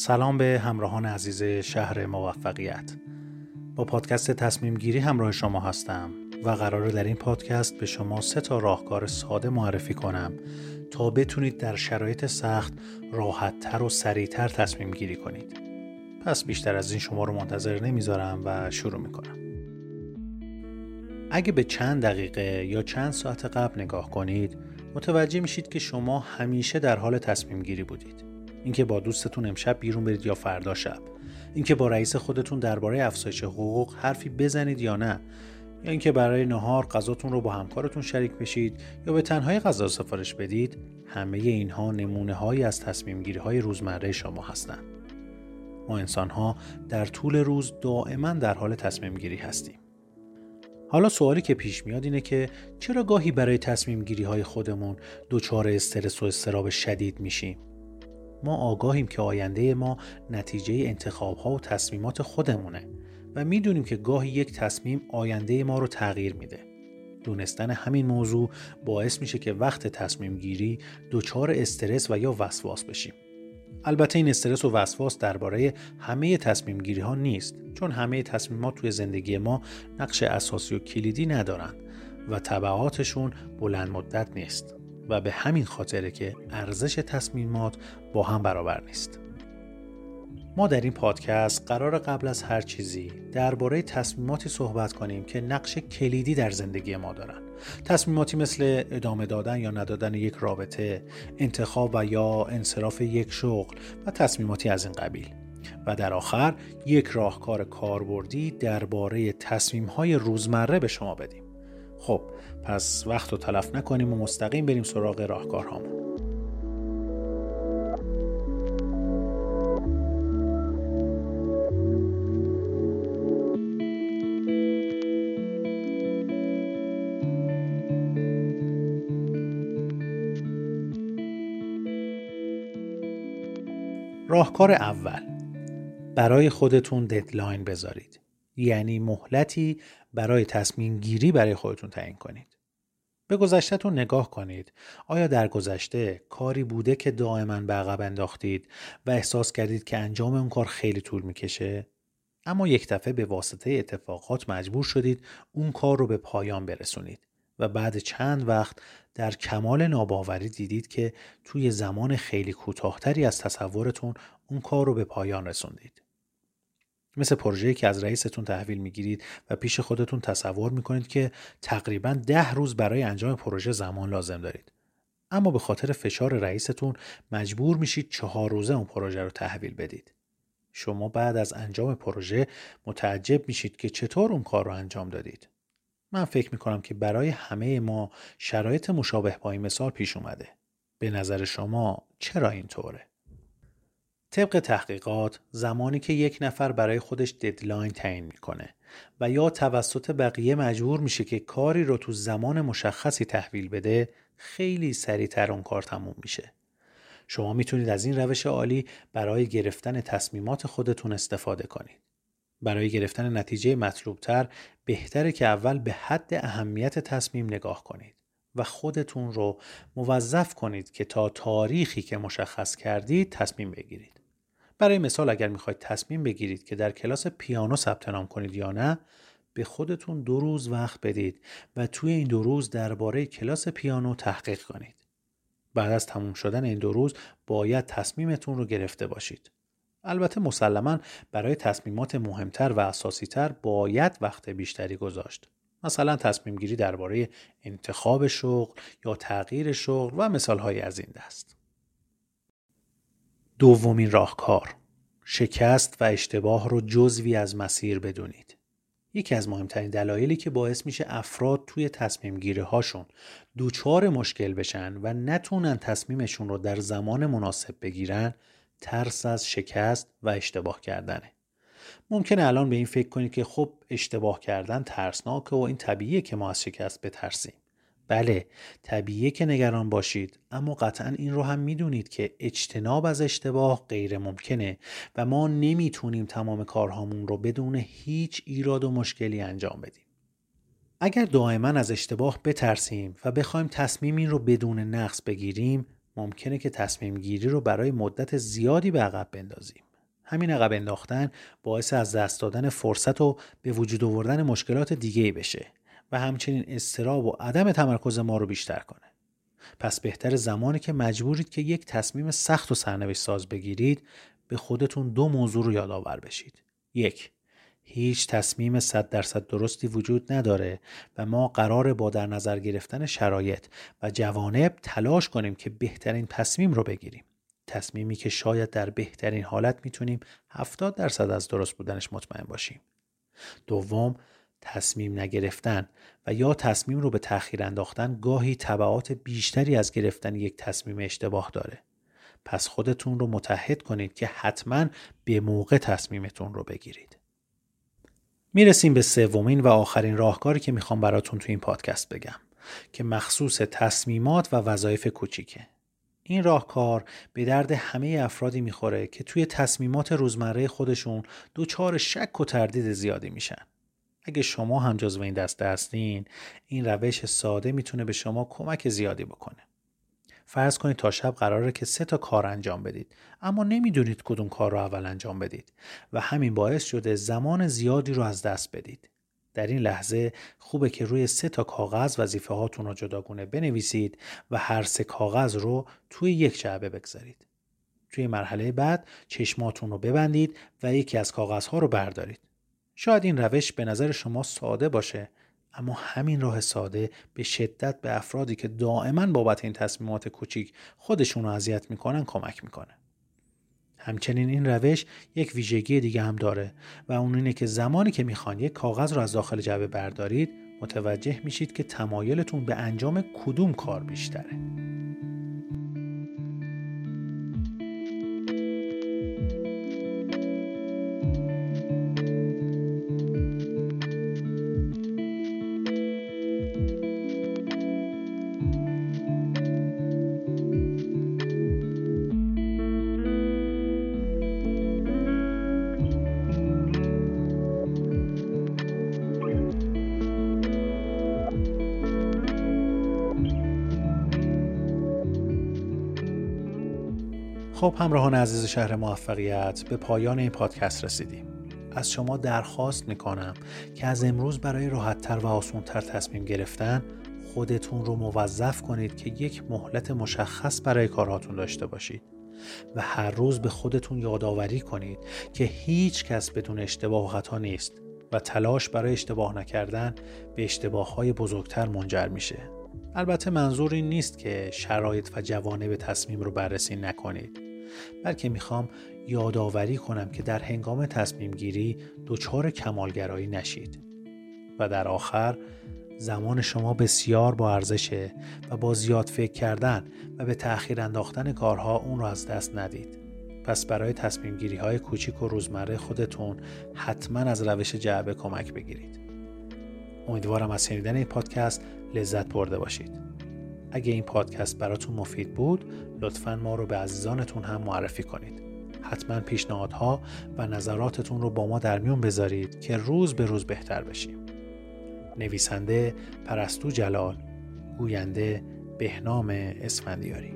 سلام به همراهان عزیز شهر موفقیت. با پادکست تصمیم گیری همراه شما هستم و قرار در این پادکست به شما سه تا راهکار ساده معرفی کنم تا بتونید در شرایط سخت راحتتر و سریعتر تصمیم گیری کنید. پس بیشتر از این شما رو منتظر نمی‌ذارم و شروع می‌کنم. اگه به چند دقیقه یا چند ساعت قبل نگاه کنید متوجه میشید که شما همیشه در حال تصمیم گیری بودید. اینکه با دوستتون امشب بیرون برید یا فردا شب. اینکه با رئیس خودتون درباره افزایش حقوق حرفی بزنید یا نه. یا اینکه برای نهار غذاتون رو با همکارتون شریک بشید یا به تنهایی غذا سفارش بدید همه اینها نمونه هایی از تصمیم گیری های روزمره شما هستند. ما انسان ها در طول روز دائما در حال تصمیم گیری هستیم. حالا سوالی که پیش میاد اینه که چرا گاهی برای تصمیم گیری های خودمون دچار استرس و استراب شدید میشیم؟ ما آگاهیم که آینده ما نتیجه انتخاب ها و تصمیمات خودمونه و می‌دونیم که گاهی یک تصمیم آینده ما رو تغییر میده. دونستن همین موضوع باعث میشه که وقت تصمیم گیری دچار استرس و یا وسواس بشیم. البته این استرس و وسواس درباره همه تصمیم گیری ها نیست چون همه تصمیمات توی زندگی ما نقش اساسی و کلیدی ندارن و طبعاتشون بلند مدت نیست. و به همین خاطره که ارزش تصمیمات با هم برابر نیست. ما در این پادکست قرار قبل از هر چیزی درباره تصمیماتی صحبت کنیم که نقش کلیدی در زندگی ما دارن. تصمیماتی مثل ادامه دادن یا ندادن یک رابطه، انتخاب و یا انصراف یک شغل و تصمیماتی از این قبیل. و در آخر یک راهکار کاربردی درباره تصمیم‌های روزمره به شما بدیم. خب پس وقت رو تلف نکنیم و مستقیم بریم سراغ راهکارهامون. راهکار اول برای خودتون ددلاین بذارید. یعنی مهلتی برای تصمیم گیری برای خودتون تعیین کنید. به گذشتهتون نگاه کنید. آیا در گذشته کاری بوده که دائما به عقب انداختید و احساس کردید که انجام اون کار خیلی طول می‌کشه؟ اما یک دفعه به واسطه اتفاقات مجبور شدید اون کار رو به پایان برسونید و بعد چند وقت در کمال ناباوری دیدید که توی زمان خیلی کوتاهتری از تصورتون اون کار رو به پایان رسوندید. مثل پروژه‌ای که از رئیستون تحویل می‌گیرید و پیش خودتون تصور می‌کنید که تقریبا ده روز برای انجام پروژه زمان لازم دارید. اما به خاطر فشار رئیستون مجبور میشید چهار روزه اون پروژه رو تحویل بدید. شما بعد از انجام پروژه متعجب میشید که چطور اون کار رو انجام دادید. من فکر می‌کنم که برای همه ما شرایط مشابه با این مثال پیش اومده. به نظر شما چرا اینطوره؟ طبق تحقیقات زمانی که یک نفر برای خودش ددلاین تعیین می‌کنه و یا توسط بقیه مجبور میشه که کاری رو تو زمان مشخصی تحویل بده خیلی سریعتر اون کار تموم میشه. شما می‌تونید از این روش عالی برای گرفتن تصمیمات خودتون استفاده کنید. برای گرفتن نتیجه مطلوبتر بهتره که اول به حد اهمیت تصمیم نگاه کنید و خودتون رو موظف کنید که تا تاریخی که مشخص کردید تصمیم بگیرید. برای مثال اگر می‌خواید تصمیم بگیرید که در کلاس پیانو ثبت نام کنید یا نه به خودتون دو روز وقت بدید و توی این دو روز درباره کلاس پیانو تحقیق کنید. بعد از تموم شدن این دو روز باید تصمیمتون رو گرفته باشید. البته مسلما برای تصمیمات مهمتر و اساسیتر باید وقت بیشتری گذاشت. مثلا تصمیم گیری درباره انتخاب شغل یا تغییر شغل و مثال از این دست. دومین راهکار شکست و اشتباه رو جزوی از مسیر بدونید. یکی از مهمترین دلایلی که باعث میشه افراد توی تصمیم گیری هاشون دوچار مشکل بشن و نتونن تصمیمشون رو در زمان مناسب بگیرن ترس از شکست و اشتباه کردنه. ممکنه الان به این فکر کنید که خب اشتباه کردن ترسناکه و این طبیعیه که ما از شکست بترسیم. بله طبیعیه که نگران باشید اما قطعا این رو هم می‌دونید که اجتناب از اشتباه غیر ممکنه و ما نمی‌تونیم تمام کارهامون رو بدون هیچ ایراد و مشکلی انجام بدیم. اگر دائما از اشتباه بترسیم و بخوایم تصمیمی رو بدون نقص بگیریم ممکنه که تصمیم گیری رو برای مدت زیادی به عقب بندازیم همین عقب انداختن باعث از دست دادن فرصت و به وجود آوردن مشکلات دیگه بشه و همچنین استراب و عدم تمرکز ما رو بیشتر کنه. پس بهتر زمانی که مجبورید که یک تصمیم سخت و سرنوشت ساز بگیرید به خودتون دو موضوع رو یادآور بشید. یک هیچ تصمیم صد درصد درستی وجود نداره و ما قرار با در نظر گرفتن شرایط و جوانب تلاش کنیم که بهترین تصمیم رو بگیریم. تصمیمی که شاید در بهترین حالت می‌تونیم 70 درصد از درست بودنش مطمئن باشیم. دوم تصمیم نگرفتن و یا تصمیم رو به تأخیر انداختن گاهی تبعات بیشتری از گرفتن یک تصمیم اشتباه داره. پس خودتون رو متحد کنید که حتما به موقع تصمیمتون رو بگیرید. می‌رسیم به سومین و آخرین راهکاری که می‌خوام براتون تو این پادکست بگم که مخصوص تصمیمات و وظایف کوچیکه. این راهکار به درد همه افرادی می‌خوره که توی تصمیمات روزمره خودشون دوچار شک و تردید زیادی میشن. اگه شما هم جزو این دسته هستین این روش ساده می‌تونه به شما کمک زیادی بکنه. فرض کنید تا شب قراره که سه تا کار انجام بدید اما نمی‌دونید کدوم کار رو اول انجام بدید و همین باعث شده زمان زیادی رو از دست بدید. در این لحظه خوبه که روی سه تا کاغذ وظیفه هاتون رو جداگونه بنویسید و هر سه کاغذ رو توی یک جعبه بگذارید. توی مرحله بعد چشماتون رو ببندید و یکی از کاغذها رو بردارید. شاید این روش به نظر شما ساده باشه اما همین راه ساده به شدت به افرادی که دائما بابت این تصمیمات کوچیک خودشون رو اذیت می‌کنن کمک می‌کنه. همچنین این روش یک ویژگی دیگه هم داره و اون اینه که زمانی که می‌خوان یک کاغذ رو از داخل جعبه بردارید متوجه میشید که تمایلتون به انجام کدوم کار بیشتره. خب همراهان عزیز شهر موفقیت به پایان این پادکست رسیدیم. از شما درخواست می‌کنم که از امروز برای راحتتر و آسونتر تصمیم گرفتن خودتون رو موظف کنید که یک مهلت مشخص برای کارهاتون داشته باشید و هر روز به خودتون یادآوری کنید که هیچ کس بدون اشتباه خطا نیست و تلاش برای اشتباه نکردن به اشتباه های بزرگتر منجر میشه. البته منظور این نیست که شرایط و جوانب تصمیم رو بررسی نکنید بلکه می‌خوام یادآوری کنم که در هنگام تصمیم گیری دچار کمالگرایی نشید و در آخر زمان شما بسیار با ارزشه و با زیاد فکر کردن و به تأخیر انداختن کارها اون رو از دست ندید. پس برای تصمیم گیری های کوچیک و روزمره خودتون حتما از روش جعبه کمک بگیرید. امیدوارم از شنیدن این پادکست لذت برده باشید. اگه این پادکست براتون مفید بود لطفا ما رو به عزیزانتون هم معرفی کنید. حتما پیشنهادها و نظراتتون رو با ما در میون بذارید که روز به روز بهتر بشیم. نویسنده پرستو جلال گوینده بهنام اسفندیاری.